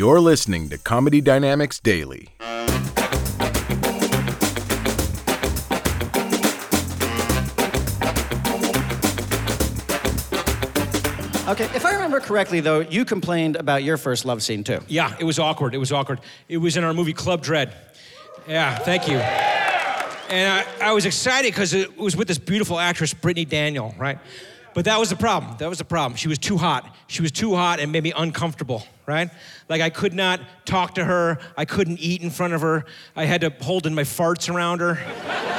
You're listening to Comedy Dynamics Daily. Okay, if I remember correctly, though, you complained about your first love scene too. Yeah, it was awkward. It was awkward. It was in our movie Club Dread. Yeah, thank you. And I, I was excited because it was with this beautiful actress, Brittany Daniel, right? But that was the problem. That was the problem. She was too hot. She was too hot and made me uncomfortable, right? Like I could not talk to her. I couldn't eat in front of her. I had to hold in my farts around her.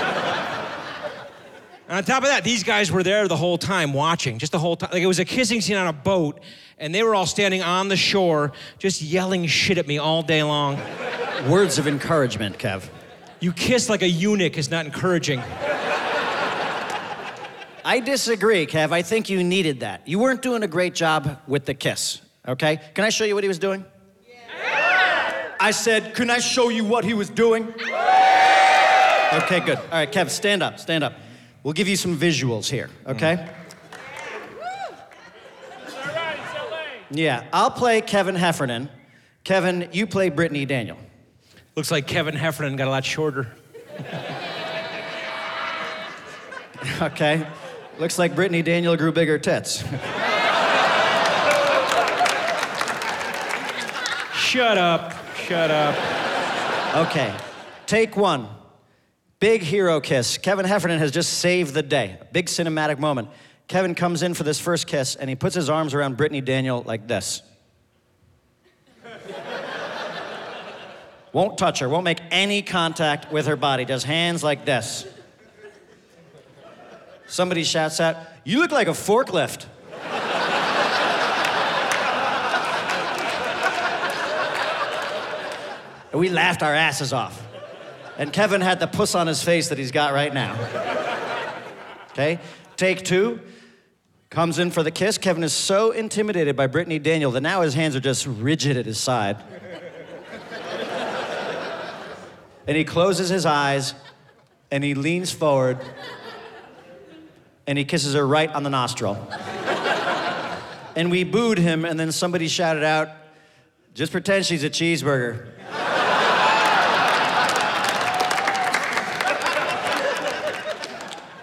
And on top of that, these guys were there the whole time watching, just the whole time. Like it was a kissing scene on a boat, and they were all standing on the shore, just yelling shit at me all day long. Words of encouragement, Kev. You kiss like a eunuch is not encouraging. I disagree, Kev. I think you needed that. You weren't doing a great job with the kiss, okay? Can I show you what he was doing? Yeah. I said, Can I show you what he was doing? Yeah. Okay, good. All right, Kev, stand up, stand up. We'll give you some visuals here, okay? Mm. Yeah, I'll play Kevin Heffernan. Kevin, you play Brittany Daniel. Looks like Kevin Heffernan got a lot shorter. Okay. Looks like Brittany Daniel grew bigger tits. Shut up. Shut up. Okay. Take one. Big hero kiss. Kevin Heffernan has just saved the day. A big cinematic moment. Kevin comes in for this first kiss and he puts his arms around Brittany Daniel like this. won't touch her, won't make any contact with her body, does hands like this. Somebody shouts out, You look like a forklift. And we laughed our asses off. And Kevin had the puss on his face that he's got right now. Okay? Take two. Comes in for the kiss. Kevin is so intimidated by Brittany Daniel that now his hands are just rigid at his side. and he closes his eyes and he leans forward and he kisses her right on the nostril. and we booed him, and then somebody shouted out, just pretend she's a cheeseburger.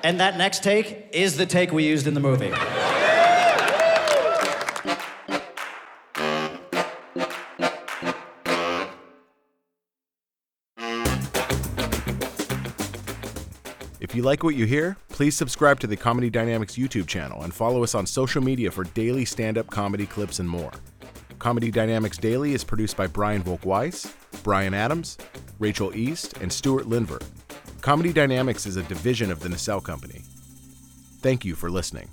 And that next take is the take we used in the movie. If you like what you hear, please subscribe to the Comedy Dynamics YouTube channel and follow us on social media for daily stand up comedy clips and more. Comedy Dynamics Daily is produced by Brian Volk-Weiss, Brian Adams, Rachel East, and Stuart Linver. Comedy Dynamics is a division of the Nacelle Company. Thank you for listening.